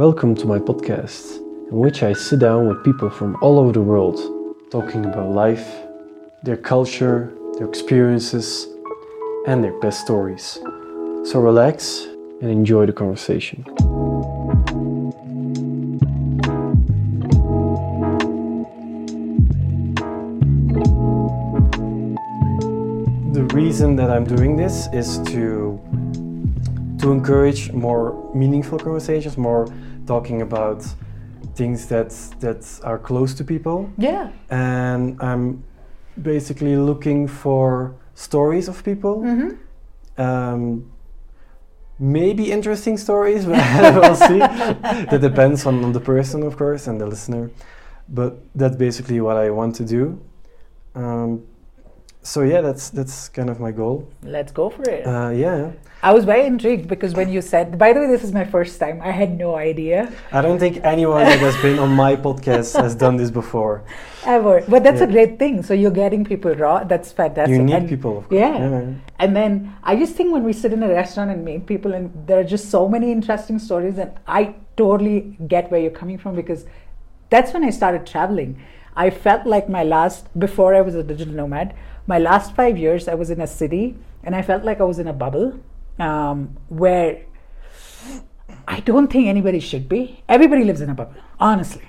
Welcome to my podcast, in which I sit down with people from all over the world, talking about life, their culture, their experiences, and their best stories. So relax and enjoy the conversation. The reason that I'm doing this is to to encourage more meaningful conversations, more talking about things that that are close to people. Yeah. And I'm basically looking for stories of people. Mm-hmm. Um, maybe interesting stories, but we'll see. that depends on, on the person, of course, and the listener. But that's basically what I want to do. Um, so yeah, that's that's kind of my goal. Let's go for it. Uh, yeah, I was very intrigued because when you said, by the way, this is my first time. I had no idea I don't think anyone that has been on my podcast has done this before. ever. But that's a great thing. So you're getting people raw. That's fantastic. you need And- people, of course. Yeah. And then I just think when we sit in a restaurant and meet people, and there are just so many interesting stories, and I totally get where you're coming from because that's when I started traveling. I felt like my last, before I was a digital nomad, my last five years I was in a city and I felt like I was in a bubble um, where I don't think anybody should be. Everybody lives in a bubble, honestly.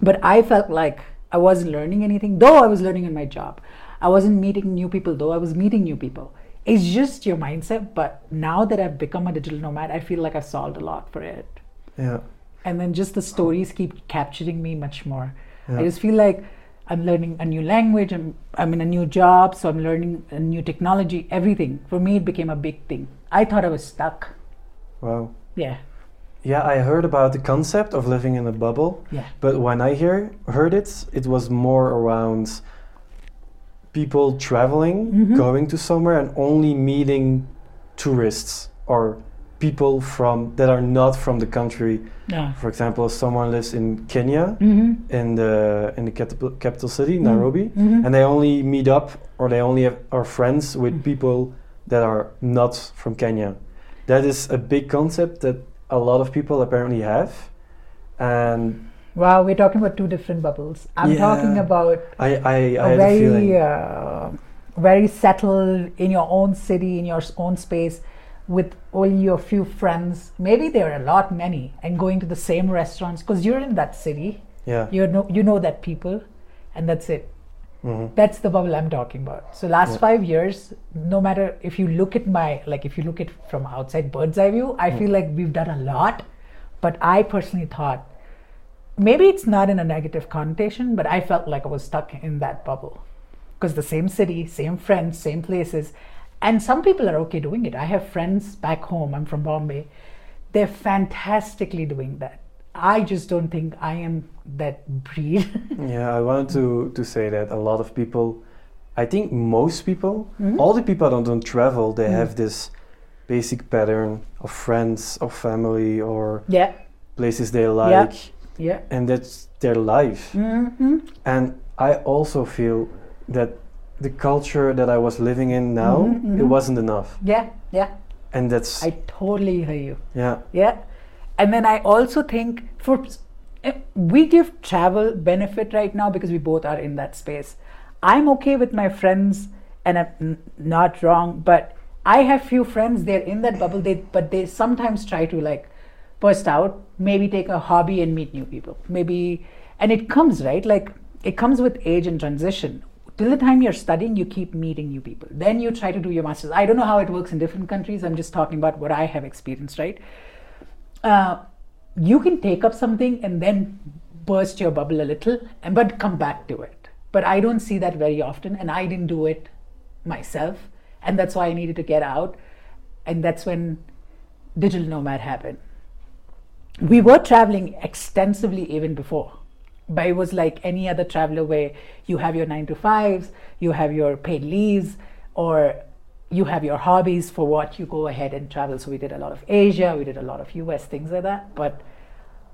But I felt like I wasn't learning anything, though I was learning in my job. I wasn't meeting new people, though I was meeting new people. It's just your mindset. But now that I've become a digital nomad, I feel like I've solved a lot for it. Yeah. And then just the stories keep capturing me much more. Yeah. I just feel like I'm learning a new language, I'm, I'm in a new job, so I'm learning a new technology, everything. For me, it became a big thing. I thought I was stuck. Wow. Yeah, Yeah, I heard about the concept of living in a bubble, yeah. but when I hear heard it, it was more around people traveling, Mhm. going to somewhere, and only meeting tourists or people from that are not from the country. Yeah. For example, someone lives in Kenya, Mm-hmm. in the in the capital, capital city, Nairobi, Mhm. and they only meet up or they only have, are friends with Mm. people that are not from Kenya. That is a big concept that a lot of people apparently have, and Wow, we're talking about two different bubbles. I'm talking about I I, I a very, uh, very settled in your own city, in your own space, with only your few friends. Maybe there are a lot, many, and going to the same restaurants because you're in that city. yeah. You know, you know that people, and that's it. mhm. That's the bubble I'm talking about. So last Yeah. five years, no matter if you look at my like if you look at from outside bird's eye view, I Mm. feel like we've done a lot. But I personally thought maybe it's not in a negative connotation, but I felt like I was stuck in that bubble. Because the same city, same friends, same places. And some people are okay doing it. I have friends back home, I'm from Bombay. They're fantastically doing that. I just don't think I am that breed. Yeah, I wanted to to say that a lot of people, I think most people, Mhm. all the people that don't travel, they Mm. have this basic pattern of friends, of family, or yeah, places they like, yeah. and that's their life. hmm And I also feel that the culture that I was living in now, Mhm, it mhm. wasn't enough. Yeah, yeah. And that's, I totally hear you. yeah, Yeah. And then I also think for eh, we give travel benefit right now because we both are in that space. I'm okay with my friends and I'm not wrong, but I have few friends they're in that bubble they but they sometimes try to like burst out, maybe take a hobby and meet new people. Maybe and it comes, right? Like it comes with age and transition. Till the time you're studying, you keep meeting new people. Then you try to do your masters. I don't know how it works in different countries. I'm just talking about what I have experienced, right? uh, you can take up something and then burst your bubble a little and but come back to it but i don't see that very often and i didn't do it myself and that's why i needed to get out and that's when digital nomad happened we were traveling extensively even before but it was like any other traveler where you have your nine to fives you have your paid leaves or you have your hobbies for what you go ahead and travel. So we did a lot of asia we did a lot of us things like that. But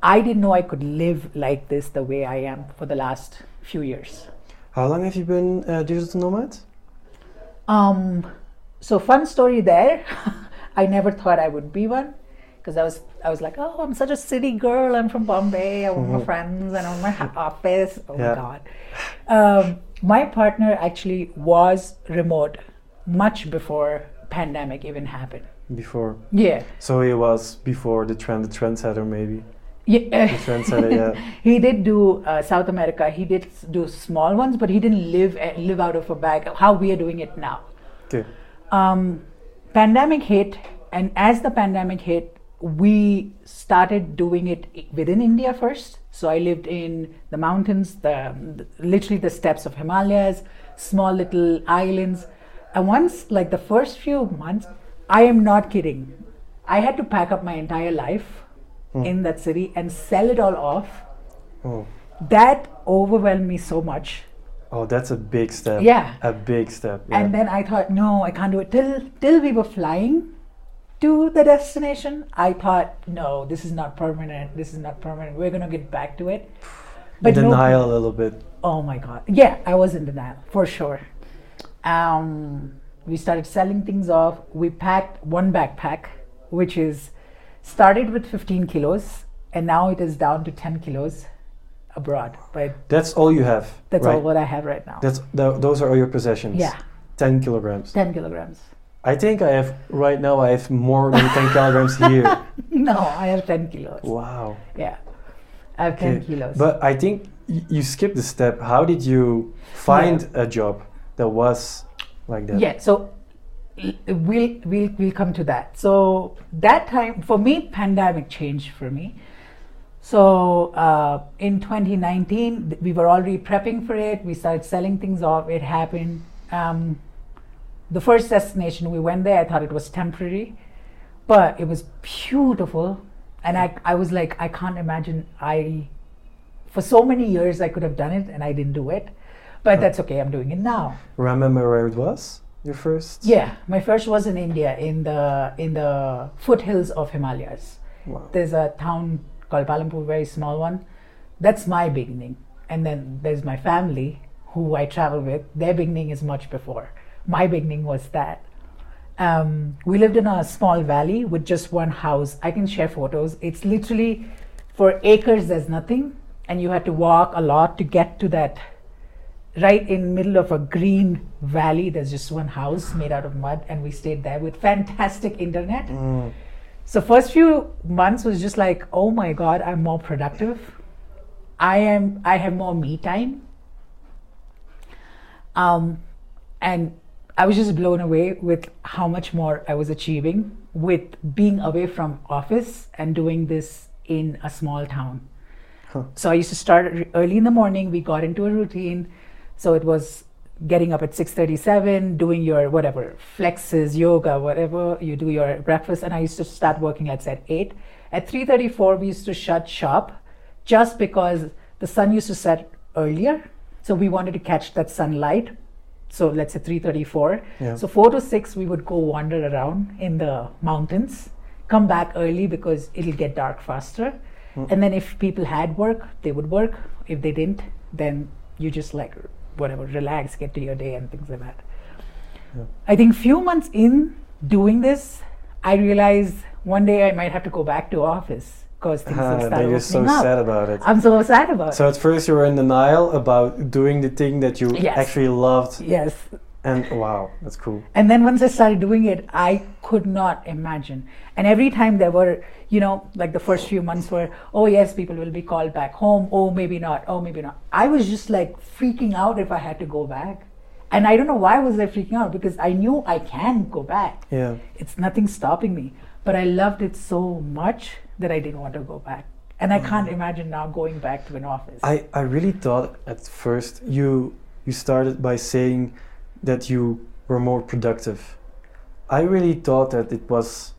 i didn't know i could live like this the way i am for the last few years. How long have you been a digital nomad? um so fun story there. I never thought i would be one because I was I was like, oh, I'm such a city girl. I'm from Bombay. I want my friends and I want my ha- office. Oh Yeah. my god. Um, my partner actually was remote much before pandemic even happened. Before, Yeah. so he was before the trend, the trendsetter maybe. Yeah. The trendsetter, yeah. he did do uh, South America. He did do small ones, but he didn't live eh, live out of a bag. How we are doing it now. Okay. um, pandemic hit and as the pandemic hit we started doing it within india first so i lived in the mountains the, literally the steppes of himalayas small little islands and once like the first few months i am not kidding i had to pack up my entire life hmm. in that city and sell it all off Oh, that overwhelmed me so much oh, that's a big step. Yeah. A big step. Yeah. And then I thought, no, I can't do it. Till till we were flying to the destination, I thought, no, this is not permanent. This is not permanent. We're gonna get back to it. No- denial a little bit. oh my god. Yeah, I was in denial for sure. Um, we started selling things off. We packed one backpack, which is started with 15 kilos, and now it is down to 10 kilos abroad. But That's all you have. that's right? all what I have right now. That's tho- those are all your possessions. yeah, 10 kilograms. 10 kilograms. I think I have right now. I have more than 10 kilograms here. No, I have 10 kilos. Wow. Yeah. I have 10 Okay. kilos. But I think you skipped the step. How did you find a job that was like that? yeah, so we'll, we'll, we'll come to that. So that time, for me, pandemic changed for me. So uh, in 2019, we were already prepping for it. We started selling things off. It happened. Um, the first destination we went there, I thought it was temporary, but it was beautiful. And I, I was like, I can't imagine I, for so many years, I could have done it and I didn't do it. But that's okay, I'm doing it now. Remember where it was? Your first? Yeah, my first was in India, in the in the foothills of Himalayas. Wow. There's a town called Palampur, very small one. That's my beginning. And then there's my family, who I travel with. Their beginning is much before. My beginning was that. Um, we lived in a small valley with just one house. I can share photos. It's literally for acres. There's nothing, and you had to walk a lot to get to that right in middle of a green valley there's just one house made out of mud and we stayed there with fantastic internet Mm. so first few months was just like oh my god i'm more productive i am i have more me time um and i was just blown away with how much more i was achieving with being away from office and doing this in a small town Huh. so I used to start early in the morning. We got into a routine. So it was getting up at 6:37, doing your whatever flexes, yoga, whatever. You do your breakfast, and I used to start working let's at eight. At 3:34, we used to shut shop, just because the sun used to set earlier. So we wanted to catch that sunlight. So let's say 3:34. Yeah. So four to six, we would go wander around in the mountains. Come back early because it'll get dark faster. Hmm. And then if people had work, they would work. If they didn't, then you just like whatever, relax, get to your day and things like that. Yeah. I think few months in doing this, I realized one day I might have to go back to office because things then ah, started you're so up. sad about it. I'm so sad about it. So at first you were in denial about doing the thing that you Yes. actually loved. Yes. and wow, that's cool. And then once I started doing it, I could not imagine. And every time there were, you know, like the first few months were, oh yes, people will be called back home. Oh, maybe not. Oh, maybe not. I was just like freaking out if I had to go back. And I don't know why I was I freaking out because I knew I can go back. Yeah. It's nothing stopping me. But I loved it so much that I didn't want to go back. And I can't imagine now going back to an office. I, I really thought at first you you started by saying that you were more productive. I really thought that it was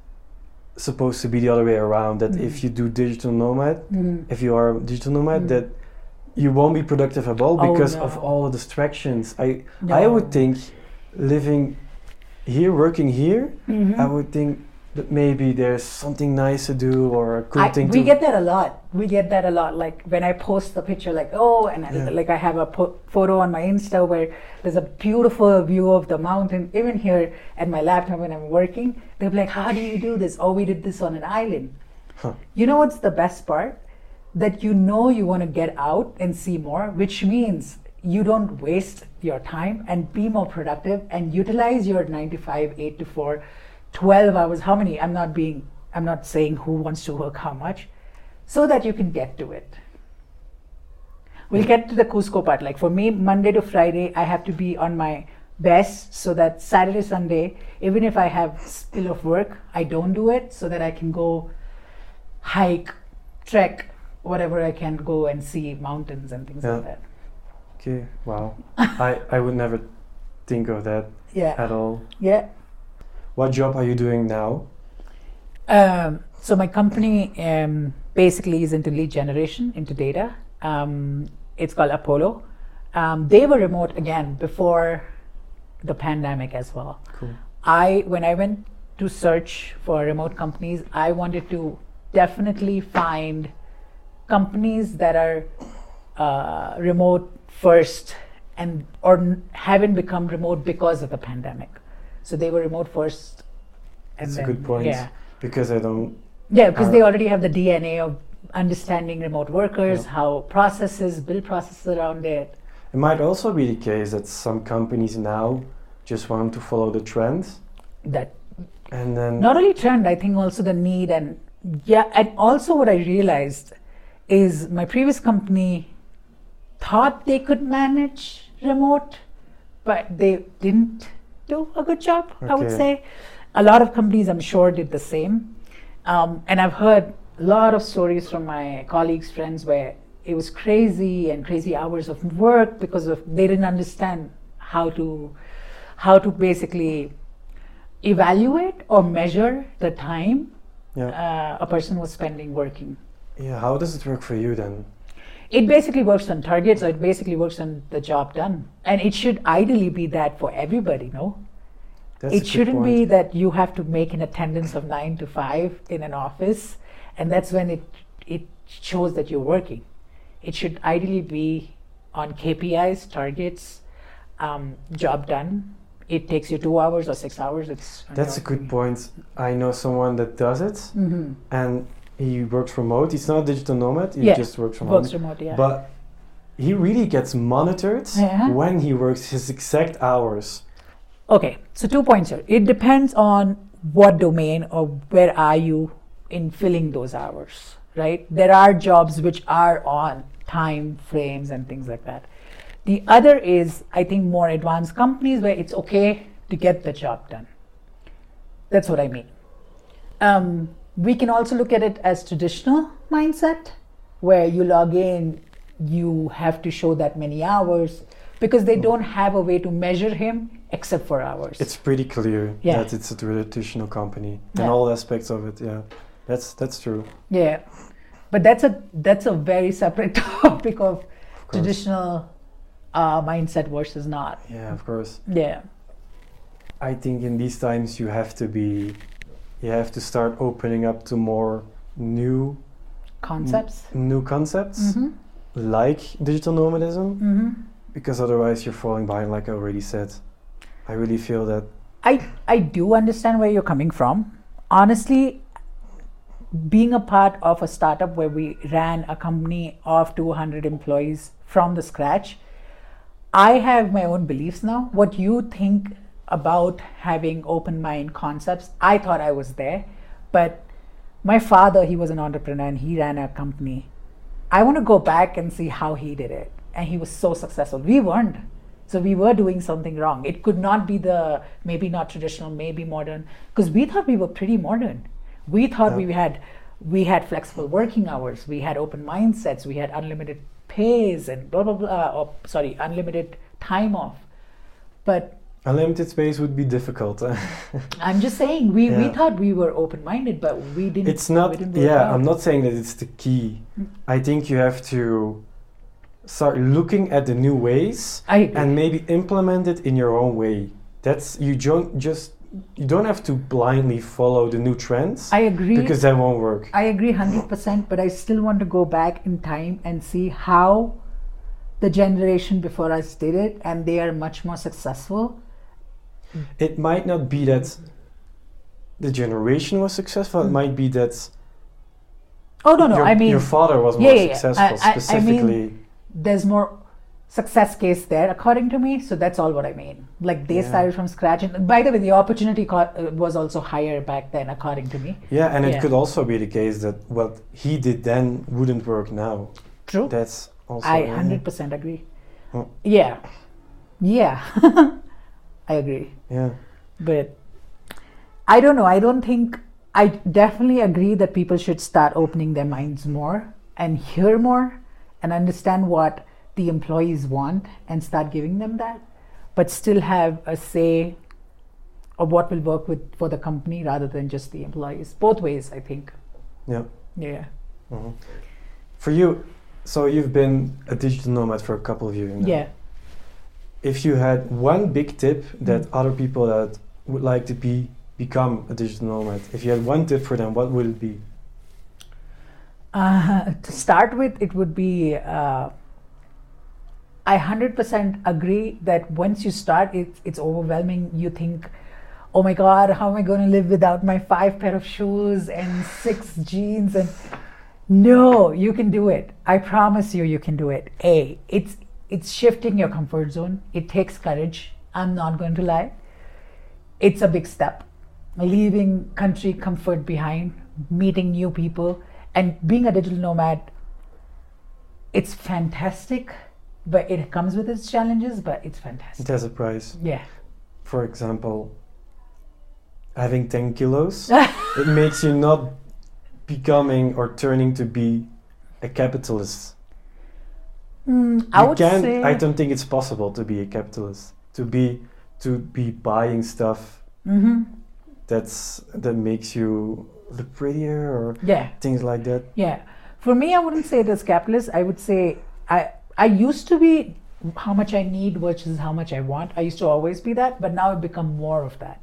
supposed to be the other way around that if Mhm. you do digital nomad, Mhm. if you are a digital nomad Mm. that you won't be productive at all Oh, because of all the distractions. I I would think living here working here, Mhm. I would think that maybe there's something nice to do or a cool I, thing we get that a lot. We get that a lot. Like when I post the picture, like oh, and I- like I have a po- photo on my Insta where there's a beautiful view of the mountain. Even here at my laptop when I'm working, they're like, "How do you do this?" Oh, we did this on an island. Huh. You know what's the best part? That you know you want to get out and see more, which means you don't waste your time and be more productive and utilize your 95, 8 to 4, 12 hours. How many? I'm not being, I'm not saying who wants to work how much, so that you can get to it. We'll get to the Cusco part. Like for me, Monday to Friday, I have to be on my best so that Saturday, Sunday, even if I have spill of work, I don't do it so that I can go hike, trek, whatever I can go and see mountains and things Yeah. like that. Okay, wow. I, I would never think of that Yeah. at all. Yeah. What job are you doing now? Um, so my company um, basically is into lead generation, into data. Um, it's called Apollo. Um, they were remote again before the pandemic as well. Cool. I when I went to search for remote companies, I wanted to definitely find companies that are uh, remote first and or haven't become remote because of the pandemic. So they were remote first. and That's a then- good point. Yeah, Because I don't. yeah, because Uh, they already have the DNA of understanding remote workers, Yeah. how processes, build processes around it. It might also be the case that some companies now just want to follow the trends That and then. not only trend i think also the need and yeah and also what i realized is my previous company thought they could manage remote but they didn't do a good job i would say a lot of companies i'm sure did the same um, and i've heard a lot of stories from my colleagues friends where it was crazy and crazy hours of work because of they didn't understand how to how to basically evaluate or measure the time Yeah. uh, a person was spending working. Yeah, how does it work for you then? It basically works on targets, or it basically works on the job done, and it should ideally be that for everybody. No, That's it shouldn't be that you have to make an attendance of nine to five in an office, and that's when it it shows that you're working. It should ideally be on KPIs, targets, um, job done. It takes you two hours or six hours. It's That's a good point. I know someone that does it Mm-hmm. and he works remote. He's not a digital nomad, he Yeah, just works from Works home. remote, yeah. But he really gets monitored Yeah. when he works his exact hours. Okay, so two points here. It depends on what domain or where are you in filling those hours, right? There are jobs which are on time frames and things like that. The other is, I think, more advanced companies where it's okay to get the job done. That's what I mean. Um, we can also look at it as traditional mindset, where you log in, you have to show that many hours because they don't have a way to measure him except for hours. It's pretty clear Yeah. that it's a traditional company Yeah. and all aspects of it. Yeah, that's that's true. yeah, but that's a that's a very separate topic of Of traditional uh, mindset versus not. Yeah, of course. Yeah, I think in these times you have to be, you have to start opening up to more new concepts. new concepts Mm-hmm. like digital nomadism Mm-hmm. because otherwise you're falling behind. Like I already said, I really feel that. I I do understand where you're coming from. Honestly, being a part of a startup where we ran a company of 200 employees from the scratch, I have my own beliefs now. What you think about having open mind concepts, I thought I was there, but my father, he was an entrepreneur and he ran a company. I want to go back and see how he did it. And he was so successful. We weren't. So we were doing something wrong. It could not be the maybe not traditional, maybe modern, because we thought we were pretty modern. We thought Yeah. we had we had flexible working hours, we had open mindsets, we had unlimited pays and blah blah blah. Uh, or sorry, unlimited time off. But Unlimited space would be difficult. I'm just saying we, we thought we were open minded, but we didn't. it's not. didn't Yeah, out. I'm not saying that it's the key. I think you have to start looking at the new ways and maybe implement it in your own way. That's you don't just you don't have to blindly follow the new trends I agree. because that won't work. I agree 100%, but I still want to go back in time and see how the generation before us did it, and they are much more successful. It might not be that the generation was successful. It Mm. might be that Oh no, no. your, I mean, your father was Yeah, more yeah, yeah. successful I- I- I mean- specifically. there's more success case there according to me so that's all what i mean like they Yeah. started from scratch and by the way the opportunity co- uh, was also higher back then according to me yeah, and it could also be the case that what he did then wouldn't work now. true That's also. i 100% agree Oh. yeah yeah i agree Yeah. but i don't know i don't think i definitely agree that people should start opening their minds more and hear more and understand what the employees want and start giving them that but still have a say of what will work with for the company rather than just the employees both ways i think Yeah. yeah Mhm. For you, so you've been a digital nomad for a couple of years now. yeah If you had one big tip that Mm. other people that would like to be become a digital nomad, if you had one tip for them, what would it be? Uh, to start with, it would be uh, I 100% agree that once you start, it's, it's overwhelming. You think, oh my God, how am I going to live without my five pair of shoes and six jeans? And no, you can do it. I promise you, you can do it. A, it's it's shifting your comfort zone. It takes courage. I'm not going to lie. It's a big step. Leaving country comfort behind, meeting new people, and being a digital nomad. It's fantastic, but it comes with its challenges. But it's fantastic. It has a price. Yeah. For example, having 10 kilos, it makes you not becoming or turning to be a capitalist. Mm, I would can't, say. I don't think it's possible to be a capitalist. To be to be buying stuff Mhm. that's that makes you look prettier or Yeah. things like that. Yeah. For me, I wouldn't say it as capitalist. I would say I I used to be how much I need versus how much I want. I used to always be that, but now I've become more of that.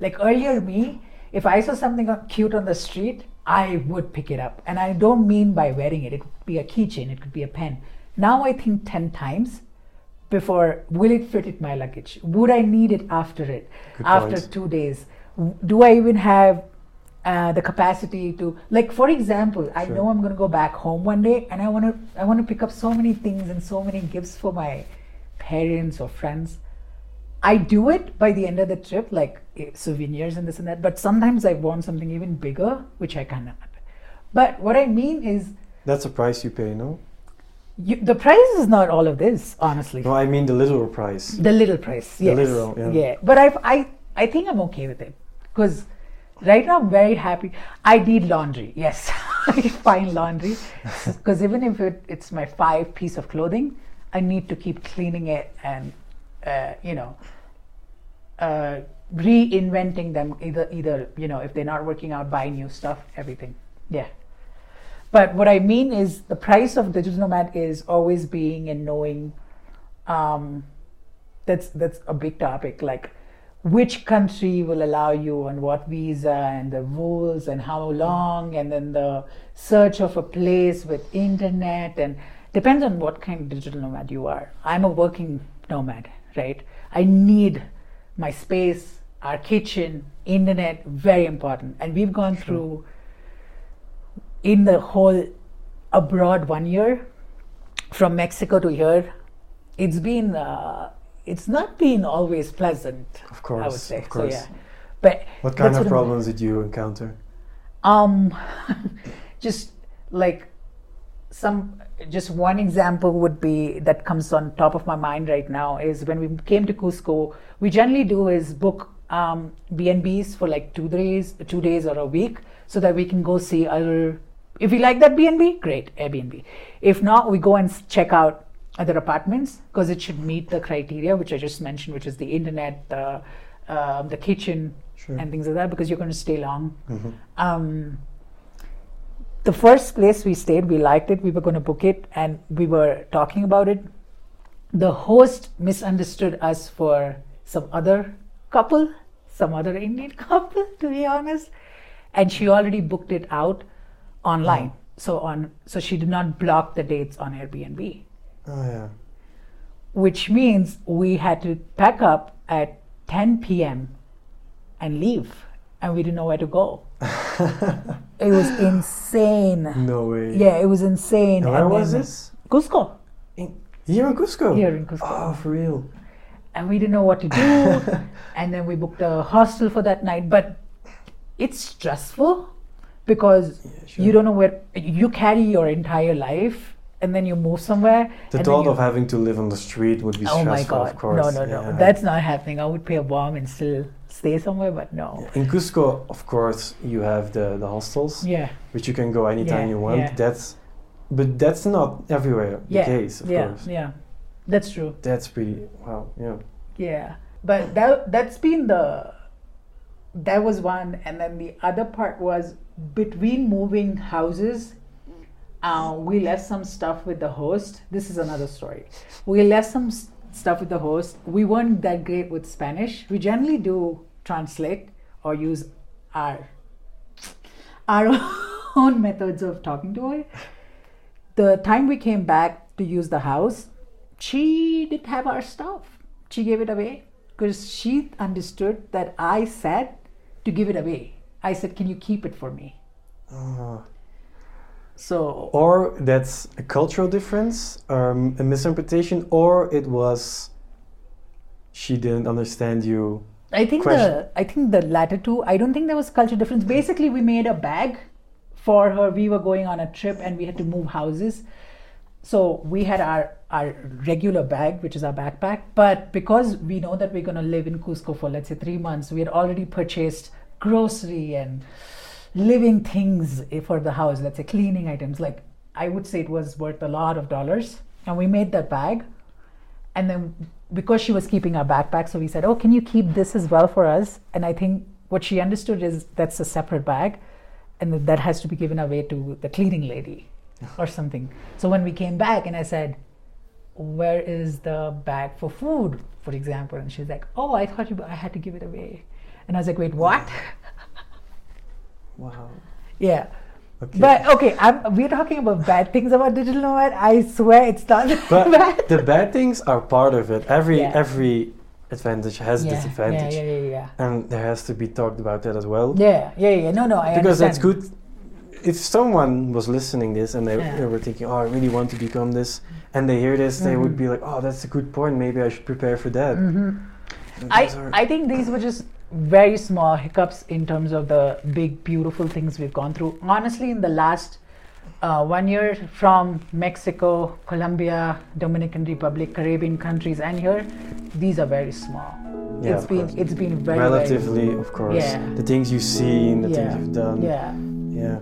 Like earlier, me, if I saw something cute on the street, I would pick it up. And I don't mean by wearing it. It could be a keychain. It could be a pen. Now I think 10 times before will it fit in my luggage? Would I need it after it? Good after point. two days? Do I even have uh, the capacity to like for example i know i'm going to go back home one day and i want to i want to pick up so many things and so many gifts for my parents or friends i do it by the end of the trip like eh, souvenirs and this and that but sometimes i want something even bigger which i cannot but what i mean is That's a price you pay, no? You, the price is not all of this honestly. No, I mean the literal price. the little price The yes. literal, yeah. but i i i think i'm okay with it. Because right now i'm very happy. I need laundry yes. I find laundry. Because even if it, it's my five piece of clothing i need to keep cleaning it and uh, you know uh, reinventing them either either you know if they're not working out buy new stuff everything. Yeah but what i mean is the price of digital nomad is always being and knowing um, that's that's a big topic like which country will allow you and what visa and the rules and how long and then the search of a place with internet and depends on what kind of digital nomad you are. I'm a working nomad right? I need my space our kitchen internet very important. And we've gone through in the whole abroad one year from mexico to here it's been uh, it's not been always pleasant Of course, i would say of course. so yeah but What kind of what problems did you encounter? um just like some just one example would be that comes on top of my mind right now is when we came to cusco we generally do is book um, bnbs for like two days two days or a week so that we can go see other if we like that bnb great airbnb if not we go and check out other apartments because it should meet the criteria which i just mentioned which is the internet the um, the kitchen Sure. and things like that because you're going to stay long Mhm. um, the first place we stayed, we liked it. We were going to book it, and we were talking about it. The host misunderstood us for some other couple, some other Indian couple, to be honest, and she already booked it out online. Mm. So on, so she did not block the dates on Airbnb, Oh yeah. which means we had to pack up at 10 p.m. and leave and we didn't know where to go. It was insane. no way. Yeah, it was insane. And where And was this? Cusco. Here in Cusco. Here in Cusco. Oh, for real. and we didn't know what to do. and then we booked a hostel for that night. But it's stressful because Yeah, sure. you don't know where you carry your entire life and then you move somewhere. The thought of having to live on the street would be Oh stressful, my god. of course. No, no, no. Yeah, That's not happening. I would pay a bomb and still stay somewhere, but no. In Cusco, of course, you have the, the hostels, Yeah. which you can go anytime Yeah, you want. yeah. That's, but that's not everywhere the case, of yeah. course. Yeah. That's true. That's pretty wow. Yeah. Yeah, but that that's been the that was one, and then the other part was between moving houses. Uh, we left some stuff with the host. This is another story. We left some s- stuff with the host. We weren't that great with Spanish. We generally do translate or use our our own methods of talking to her. The time we came back to use the house, she didn't have our stuff. She gave it away because she understood that I said to give it away. I said, Can you keep it for me? Ah. So, or that's a cultural difference, um, a misinterpretation, or it was she didn't understand you. I think Question. the I think the latter two. I don't think there was culture difference. Basically, we made a bag for her. We were going on a trip and we had to move houses, so we had our our regular bag, which is our backpack. But because we know that we're going to live in Cusco for let's say three months, we had already purchased grocery and living things for the house. Let's say cleaning items. Like I would say, it was worth a lot of dollars, and we made that bag and then because she was keeping our backpack so we said oh can you keep this as well for us and i think what she understood is that's a separate bag and that- that has to be given away to the cleaning lady or something so when we came back and i said where is the bag for food for example and she's like oh i thought you i had to give it away and i was like wait what Wow. yeah Okay. but okay I'm, we're talking about bad things about digital nomad i swear it's not But bad the bad things are part of it. Every Yeah. every advantage has yeah, disadvantage, yeah yeah yeah yeah and there has to be talked about that as well. Yeah, yeah, yeah. No, no, I because that's good. If someone was listening this and they, they were thinking, "Oh, I really want to become this," and they hear this, they would Mhm. be like, "Oh, that's a good point. Maybe I should prepare for that." Mhm. I, I think these were just very small hiccups in terms of the big, beautiful things we've gone through. Honestly, in the last uh, one year from Mexico, Colombia, Dominican Republic, Caribbean countries, and here, these are very small. Yeah, it's been course. it's been very relatively, of course, Yeah. the things you've seen, the Yeah. things you've done. Yeah. yeah.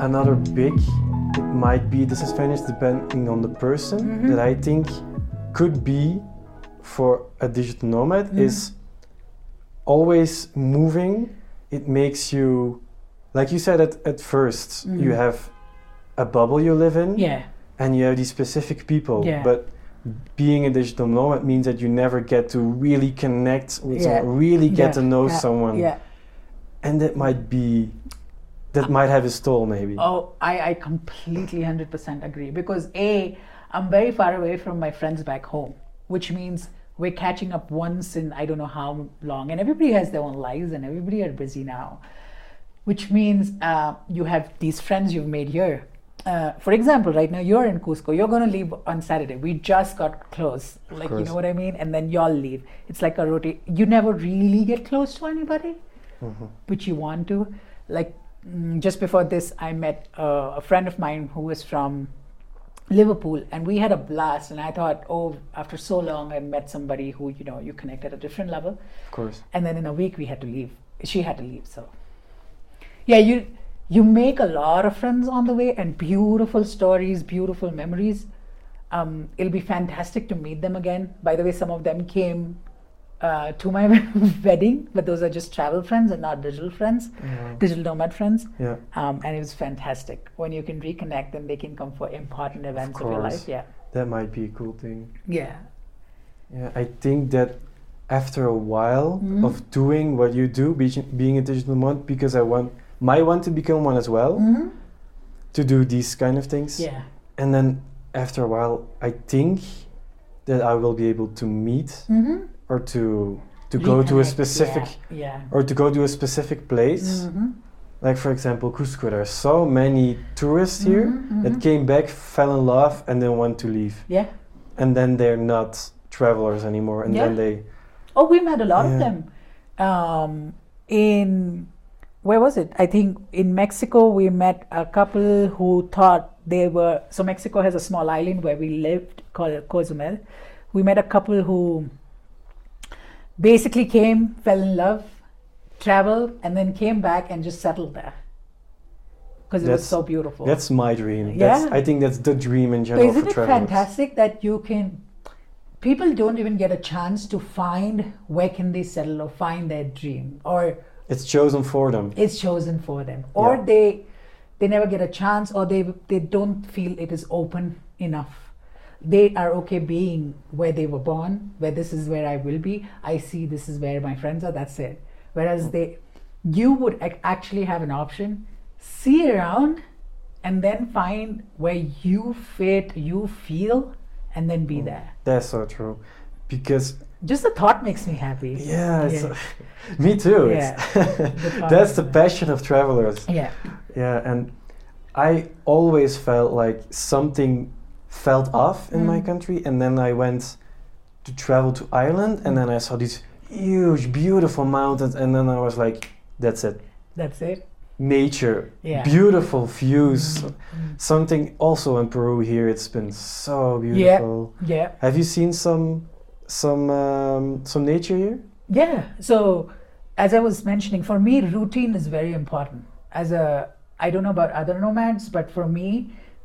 Another big, it might be disadvantage depending on the person Mhm. that I think could be for a digital nomad Mhm. is always moving. It makes you, like you said at, at 1st you Mhm. have a bubble you live in Yeah. and you have these specific people. Yeah. But being a digital nomad means that you never get to really connect with Yeah. someone, really get Yeah. to know Yeah. someone. Yeah. And that might be, that might have a stall maybe. Oh, I, I completely 100% agree because A, I'm very far away from my friends back home, which means we're catching up once in I don't know how long, and everybody has their own lives and everybody are busy now, which means uh, you have these friends you've made here. Uh, for example, right now you're in Cusco, you're going to leave on Saturday. We just got close, like you know what I mean, and then y'all leave. It's like a rotate. You never really get close to anybody Mhm. which you want to. Like just before this, I met uh, a friend of mine who was from Liverpool, and we had a blast. And I thought, oh, after so long, I met somebody who you know you connect at a different level. Of course. And then in a week, we had to leave. She had to leave. So yeah, you you make a lot of friends on the way, and beautiful stories, beautiful memories. Um, it'll be fantastic to meet them again. By the way, some of them came uh, to my wedding, but those are just travel friends and not digital friends, digital nomad friends. Yeah. Um, and it was fantastic when you can reconnect and they can come for important events of, your life. Yeah, That might be a cool thing. yeah, Yeah, I think that after a while Mhm. of doing what you do, being, being a digital nomad, because I want might want to become one as well hmm to do these kind of things. Yeah. And then after a while, I think that I will be able to meet hmm or to to go to a specific Yeah. or to go to a specific place. yeah. hmm Like for example, Cusco. There are so many tourists here Mhm, that came back, fell in love, and then want to leave. Yeah. And then they're not travelers anymore. And then they Oh, we met a lot of them. Um, in where was it? I think in Mexico we met a couple who thought they were. So Mexico has a small island where we lived called Cozumel. We met a couple who basically came, fell in love, traveled, and then came back and just settled there because it was so beautiful. that's my dream. Yeah. That's, I think that's the dream in But general isn't for it travelers. fantastic that you can people don't even get a chance to find where can they settle or find their dream or It's chosen for them. it's chosen for them or Yeah. they they never get a chance or they they don't feel it is open enough they are okay being where they were born where this is where i will be i see this is where my friends are that's it whereas they you would actually have an option see around and then find where you fit you feel and then be mm. there That's so true. Because just the thought makes me happy yeah, Yeah. me too. Yeah. It's that's the passion of travelers. yeah Yeah, and I always felt like something felt off in my Mm. country, and then I went to travel to Ireland, and then I saw these huge, beautiful mountains, and then I was like, "That's it, that's it nature, Yeah. beautiful views." Mm. Something also in Peru here. It's been so beautiful. yeah Have you seen some some um, some nature here? Yeah. So, as I was mentioning, for me, routine is very important. As a, I don't know about other nomads, but for me,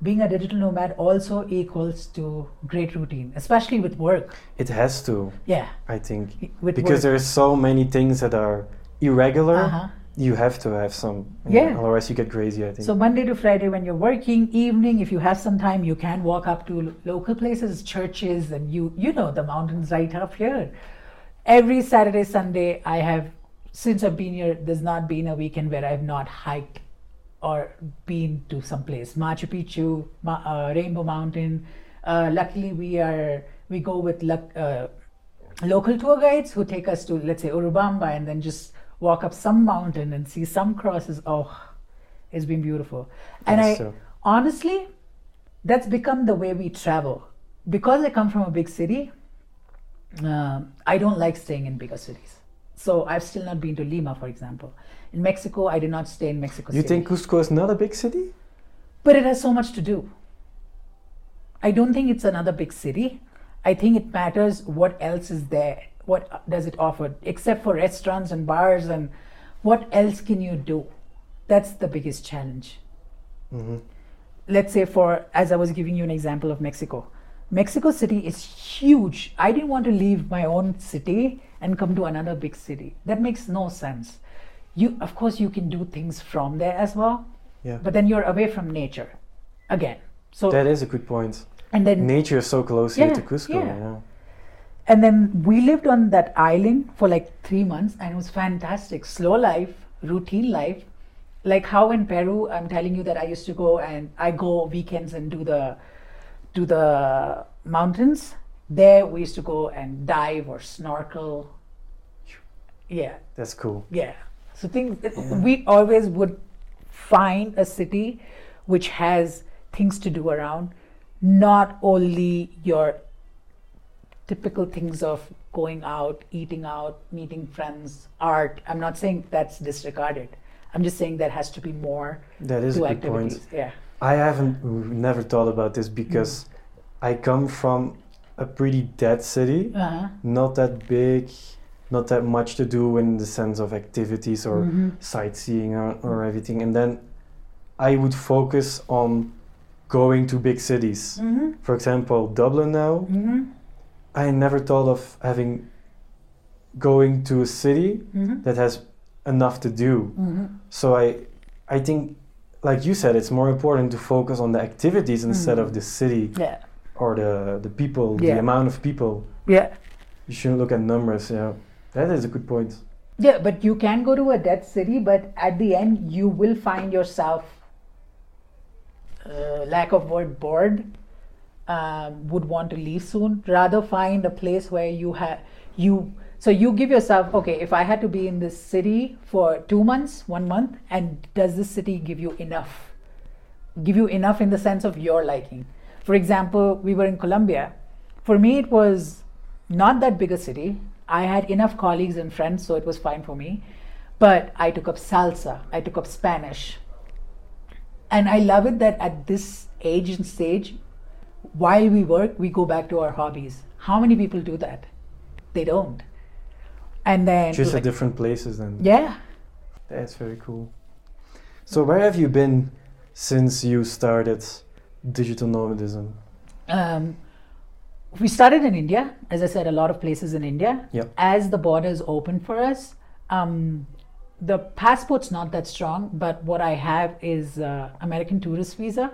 being a digital nomad also equals to great routine, especially with work. It has to, Yeah. I think, With because work. there's so many things that are irregular. Uh-huh. You have to have some. Yeah. Otherwise, you get crazy. I think. So Monday to Friday, when you're working, evening, if you have some time, you can walk up to lo- local places, churches, and you you know the mountains right up here. Every Saturday, Sunday, I have since I've been here. There's not been a weekend where I've not hiked or been to some place. Machu Picchu, Ma- uh, Rainbow Mountain. Uh, luckily, we are we go with luck, uh, local tour guides who take us to let's say Urubamba and then just walk up some mountain and see some crosses. Oh, it's been beautiful. And Yes, I so- honestly, that's become the way we travel. Because I come from a big city, um, I don't like staying in bigger cities. So I've still not been to Lima, for example. In Mexico, I did not stay in Mexico you City. think Cusco is not a big city? But it has so much to do. I don't think it's another big city. I think it matters what else is there. What does it offer? Except for restaurants and bars, and what else can you do? That's the biggest challenge. hmm Let's say, for as I was giving you an example of Mexico, Mexico City is huge. I didn't want to leave my own city and come to another big city. That makes no sense. You, of course, you can do things from there as well, Yeah. but then you're away from nature again. So that is a good point. and then Nature is so close here to Cusco. yeah. Yeah. and then we lived on that island for like three months and it was fantastic slow life routine life like how in peru i'm telling you that i used to go and i go weekends and do the do the mountains there we used to go and dive or snorkel. Yeah. That's cool. yeah. So things Yeah. we always would find a city which has things to do around not only your typical things of going out eating out meeting friends art. I'm not saying that's disregarded. I'm just saying there has to be more That is a good point. yeah. I haven't never thought about this because mm. I come from a pretty dead city, uh-huh. not that big, not that much to do in the sense of activities or Mhm. sightseeing or, or everything. And then I would focus on going to big cities. Mhm. For example, Dublin now. Mhm. I never thought of having going to a city Mhm. that has enough to do. Mhm. So I, I think, like you said, it's more important to focus on the activities instead of Mm. the city yeah or the the people, the amount of people. yeah You shouldn't look at numbers. Yeah, that is a good point. Yeah, but you can go to a dead city, but at the end, you will find yourself, uh, lack of word, bored, um, would want to leave soon. Rather find a place where you have you. So you give yourself, okay, if I had to be in this city for two months, one month, and does this city give you enough? Give you enough in the sense of your liking. For example, we were in Colombia. For me, it was not that big a city. I had enough colleagues and friends, so it was fine for me. But I took up salsa, I took up Spanish. And I love it that at this age and stage, while we work, we go back to our hobbies. How many people do that? They don't. And then. Just like, at different places then. Yeah. That's very cool. So where have you been since you started digital nomadism? Um, we started in India, as I said, a lot of places in India. Yep. As the borders open for us, um, the passport's not that strong, but what I have is uh, American tourist visa.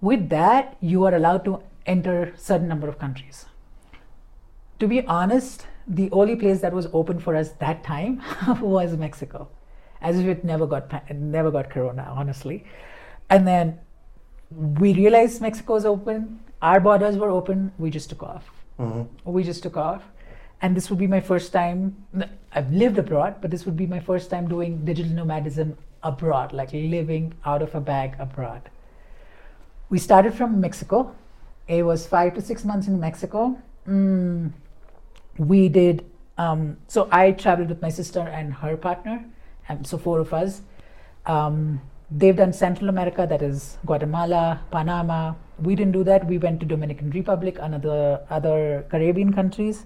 With that, you are allowed to enter certain number of countries. To be honest, the only place that was open for us that time was Mexico, as if it never got never got corona, honestly. And then we realized Mexico is open. Our borders were open. We just took off. hmm We just took off. And this would be my first time. I've lived abroad, but this would be my first time doing digital nomadism abroad, like living out of a bag abroad. We started from Mexico. It was five to six months in Mexico. Mm, we did, um, so I traveled with my sister and her partner, and so four of us. Um, they've done Central America, that is Guatemala, Panama. We didn't do that. We went to Dominican Republic, another other Caribbean countries.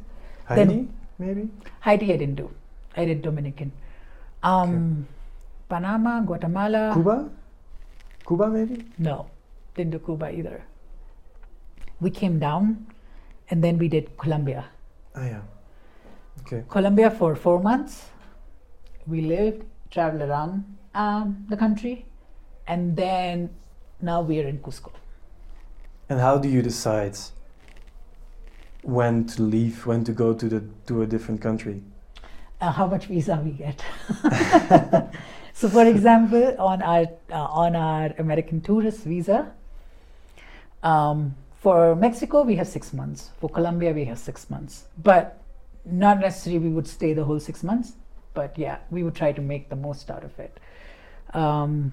Then- Haiti, maybe? Haiti, I didn't do. I did Dominican. Um, Panama, Guatemala. Cuba? Cuba, maybe? No, didn't do Cuba either. We came down, and then we did Colombia. Oh, yeah. Okay. Colombia for four months. We lived, traveled around um, the country, and then now we are in Cusco. And how do you decide when to leave, when to go to the to a different country? uh, how much visa we get. so, for example, on our uh, on our American tourist visa, um, for Mexico we have six months. For Colombia we have six months, but not necessarily we would stay the whole six months. But yeah, we would try to make the most out of it. Um,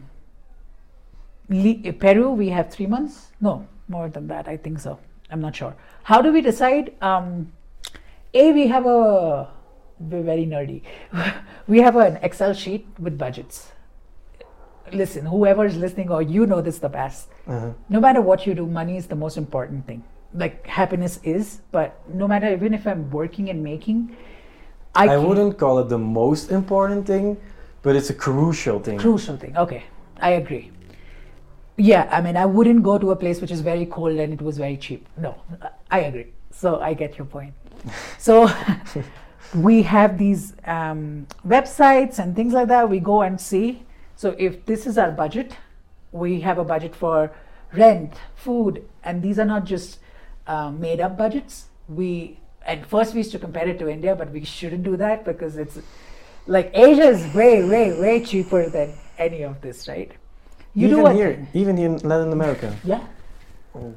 Peru we have three months. No, more than that. I think so. I'm not sure. How do we decide? Um, a we have a we're very nerdy. we have an Excel sheet with budgets. Listen, whoever is listening, or you know this the best. Uh-huh. No matter what you do, money is the most important thing. Like happiness is, but no matter even if I'm working and making, I, I wouldn't call it the most important thing, but it's a crucial thing. crucial thing. Okay, I agree. Yeah, I mean, I wouldn't go to a place which is very cold and it was very cheap. No, I agree. So I get your point. So we have these um, websites and things like that. We go and see. So if this is our budget, we have a budget for rent, food, and these are not just uh, made up budgets. We and first we used to compare it to India, but we shouldn't do that because it's like Asia is way, way, way cheaper than any of this, right? You even do what? here, even in Latin America. Yeah. Oh.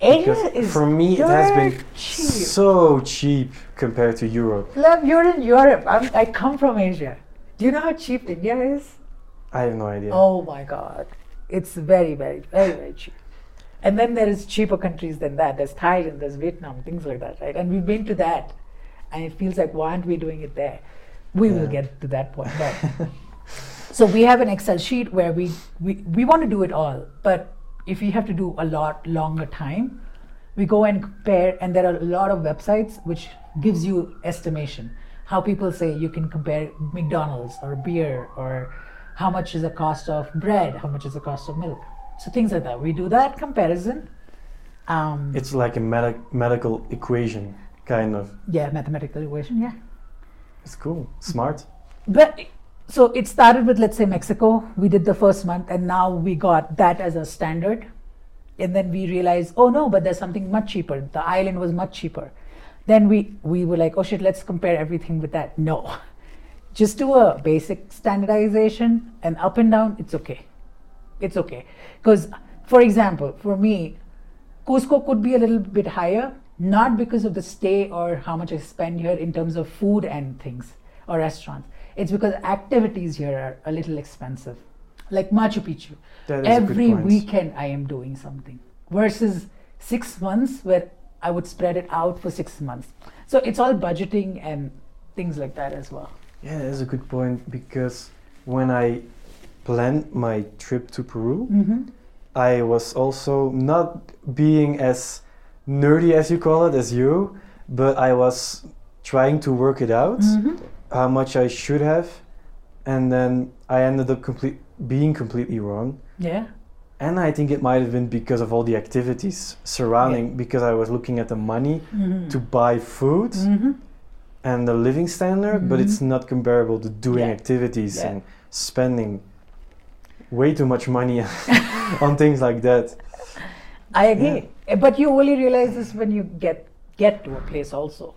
Asia is for me, it has been cheap. so cheap compared to Europe. Love, you're in Europe. I'm, I come from Asia. Do you know how cheap India is? I have no idea. Oh my God. It's very, very, very, very cheap. And then there is cheaper countries than that. There's Thailand, there's Vietnam, things like that, right? And we've been to that. And it feels like, why aren't we doing it there? We will get to that point. So we have an Excel sheet where we, we, we want to do it all. But if we have to do a lot longer time, we go and compare, and there are a lot of websites which gives you estimation. How people say you can compare McDonald's or beer or how much is the cost of bread, how much is the cost of milk. So things like that. We do that comparison. Um, It's like a medi- medical equation, kind of. yeah, mathematical equation. Yeah. It's cool, smart. But so it started with let's say Mexico. We did the first month, and now we got that as a standard. And then we realized, oh no, but there's something much cheaper. The island was much cheaper. Then we we were like, oh shit, let's compare everything with that. No, just do a basic standardization and up and down, it's okay. It's okay. Because, for example, for me, Cusco could be a little bit higher, not because of the stay or how much I spend here in terms of food and things or restaurants. It's because activities here are a little expensive. Like Machu Picchu. That is a good Every weekend I am doing something versus six months where I would spread it out for six months. So it's all budgeting and things like that as well. Yeah, that's a good point because when I planned my trip to Peru, Mm-hmm. I was also not being as nerdy as you call it as you, but I was trying to work it out Mm-hmm. How much I should have, and then I ended up complete being completely wrong. Yeah. And I think it might have been because of all the activities surrounding, because I was looking at the money Mm-hmm. to buy food Mm-hmm. and the living standard, but it's not comparable to doing Yeah. activities Yeah. and spending way too much money on things like that. I agree. Eh, But you only realize this when you get get to a place also.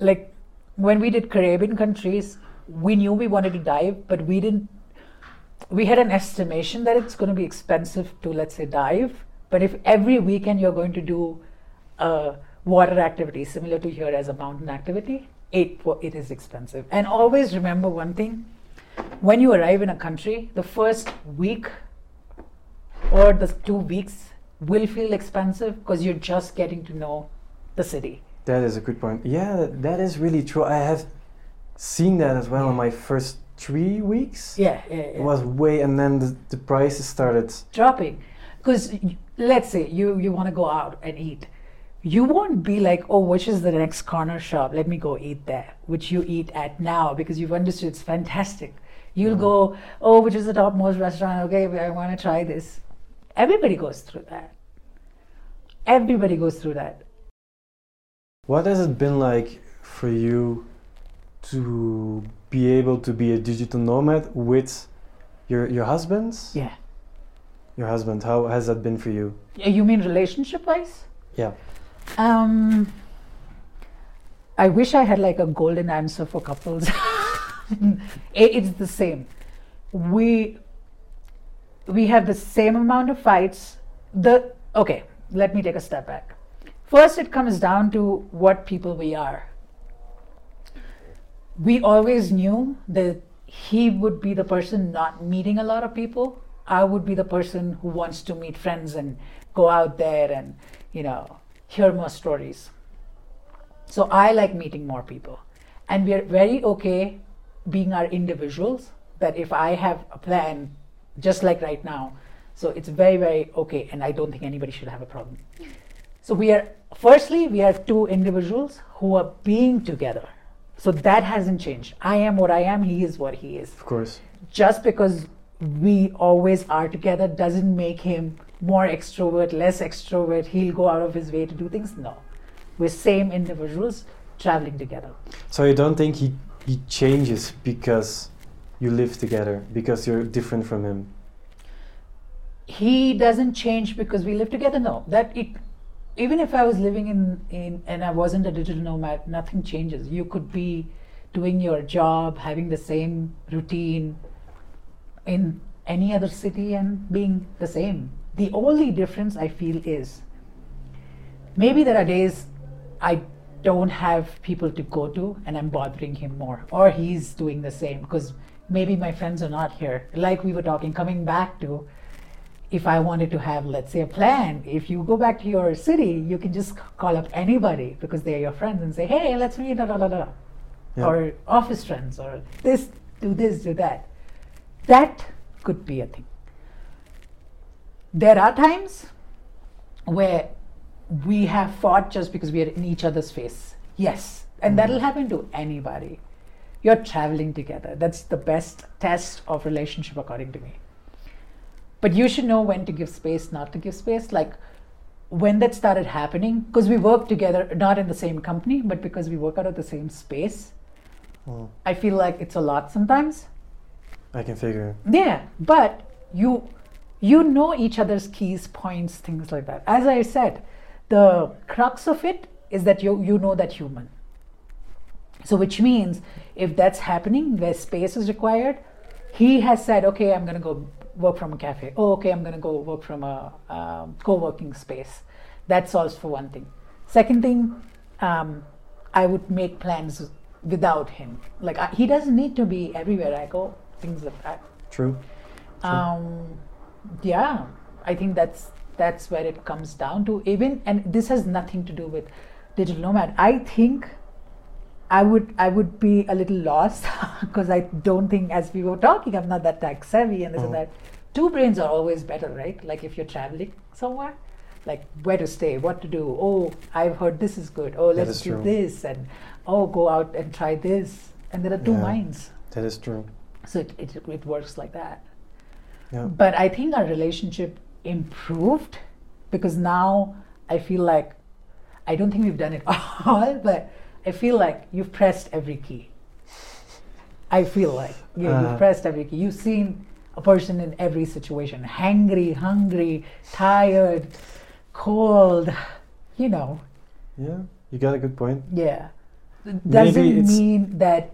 Like when we did Caribbean countries, we knew we wanted to dive, but we didn't we had an estimation that it's going to be expensive to let's say dive, but if every weekend you're going to do a water activity similar to here as a mountain activity, it it is expensive. And always remember one thing, when you arrive in a country, the first week or the two weeks will feel expensive because you're just getting to know the city. That is a good point. Yeah, that, that is really true. I have seen that as well in my first three weeks. Yeah, yeah, yeah. It was way, and then the, the prices started. dropping. Because let's say you you want to go out and eat, you won't be like, oh, which is the next corner shop? Let me go eat there, which you eat at now because you've understood it's fantastic. You'll mm. go, oh, which is the topmost restaurant? Okay, I want to try this. Everybody goes through that. Everybody goes through that. What has it been like for you to be able to be a digital nomad with your your husband? Yeah. Your husband. How has that been for you? You mean relationship wise? Yeah. Um, I wish I had like a golden answer for couples. It's the same. We we have the same amount of fights. The okay, let me take a step back. First, it comes down to what people we are. We always knew that he would be the person not meeting a lot of people. I would be the person who wants to meet friends and go out there and, you know, hear more stories. So I like meeting more people. And we are very okay being our individuals, that if I have a plan, just like right now, so it's very, very okay. And I don't think anybody should have a problem. So we are, firstly, we are two individuals who are being together. So that hasn't changed. I am what I am, he is what he is Of course. just because we always are together doesn't make him more extrovert, less extrovert. He'll go out of his way to do things. No, we're same individuals traveling together. So you don't think he he changes because you live together because you're different from him? He doesn't change because we live together. No, that it. Even if I was living in, in and I wasn't a digital nomad, nothing changes. You could be doing your job, having the same routine in any other city and being the same. The only difference I feel is maybe there are days I don't have people to go to and I'm bothering him more, or he's doing the same because maybe my friends are not here. Like we were talking, coming back to if I wanted to have, let's say, a plan, if you go back to your city, you can just call up anybody because they're your friends and say, hey, let's meet, da da da da. Yeah. Or office friends, or this, do this, do that. That could be a thing. There are times where we have fought just because we are in each other's face. Yes. And that'll mm. happen to anybody. You're traveling together. That's the best test of relationship, according to me. But you should know when to give space, not to give space. Like when that started happening, because we work together, not in the same company, but because we work out of the same space, Oh, I feel like it's a lot sometimes. I can figure. Yeah, but you you know each other's keys, points, things like that. As I said, the crux of it is that you you know that human. So, which means if that's happening where space is required, he has said, okay, I'm going to go work from a cafe. Oh, okay, I'm going to go work from a um, co working space. That solves for one thing. Second thing, um, I would make plans without him. Like, I, he doesn't need to be everywhere I go, things like that. True. Um, yeah, I think that's that's where it comes down to. Even and this has nothing to do with digital nomad. I think I would I would be a little lost because I don't think, as we were talking, I'm not that tech savvy and this Oh. and that. Two brains are always better, right? Like if you're traveling somewhere, like where to stay, what to do. Oh, I've heard this is good. Oh, let's do true. this, and oh, go out and try this. And there are two Yeah. minds, That is true. so it, it it works like that. Yeah. But I think our relationship improved because now I feel like I don't think we've done it all, but I feel like you've pressed every key. I feel like you, Uh. you've pressed every key. You've seen a person in every situation hangry, hungry, tired, cold, you know. Yeah. You got a good point. Yeah. Doesn't mean that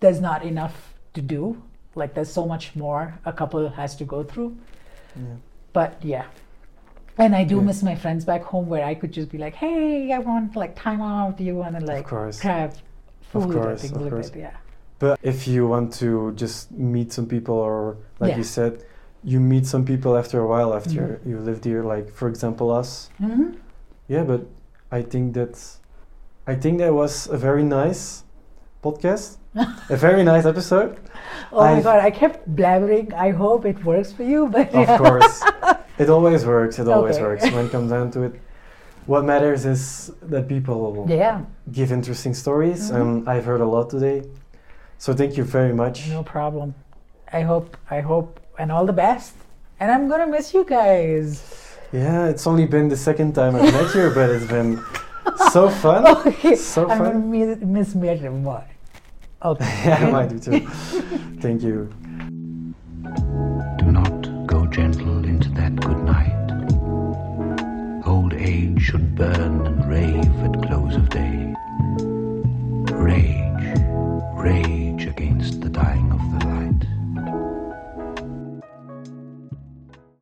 there's not enough to do. Like there's so much more a couple has to go through. Yeah. But yeah. And I do Yeah. miss my friends back home where I could just be like, hey, I want like time out. Do you want to like of grab food or course, things of like course. that? Yeah. But if you want to just meet some people, or like Yeah. you said, you meet some people after a while after Mhm. you lived here, like for example us. hmm Yeah, but I think that's, I think that was a very nice podcast, a very nice episode. Oh my I've- god, I kept blabbering. I hope it works for you, but Of yeah. course, it always works. It always Okay. works when it comes down to it. What matters is that people Yeah, give interesting stories, Mhm. and I've heard a lot today. So thank you very much. no problem. I hope, I hope, and all the best. And I'm gonna miss you guys. Yeah, it's only been the second time I've met you, but it's been so fun. Okay, So I'm gonna miss, miss Miriam more. Okay. yeah, I might do too. Thank you. Do not go gentle into that good night. Old age should burn and rave at close of day. Rage, rage.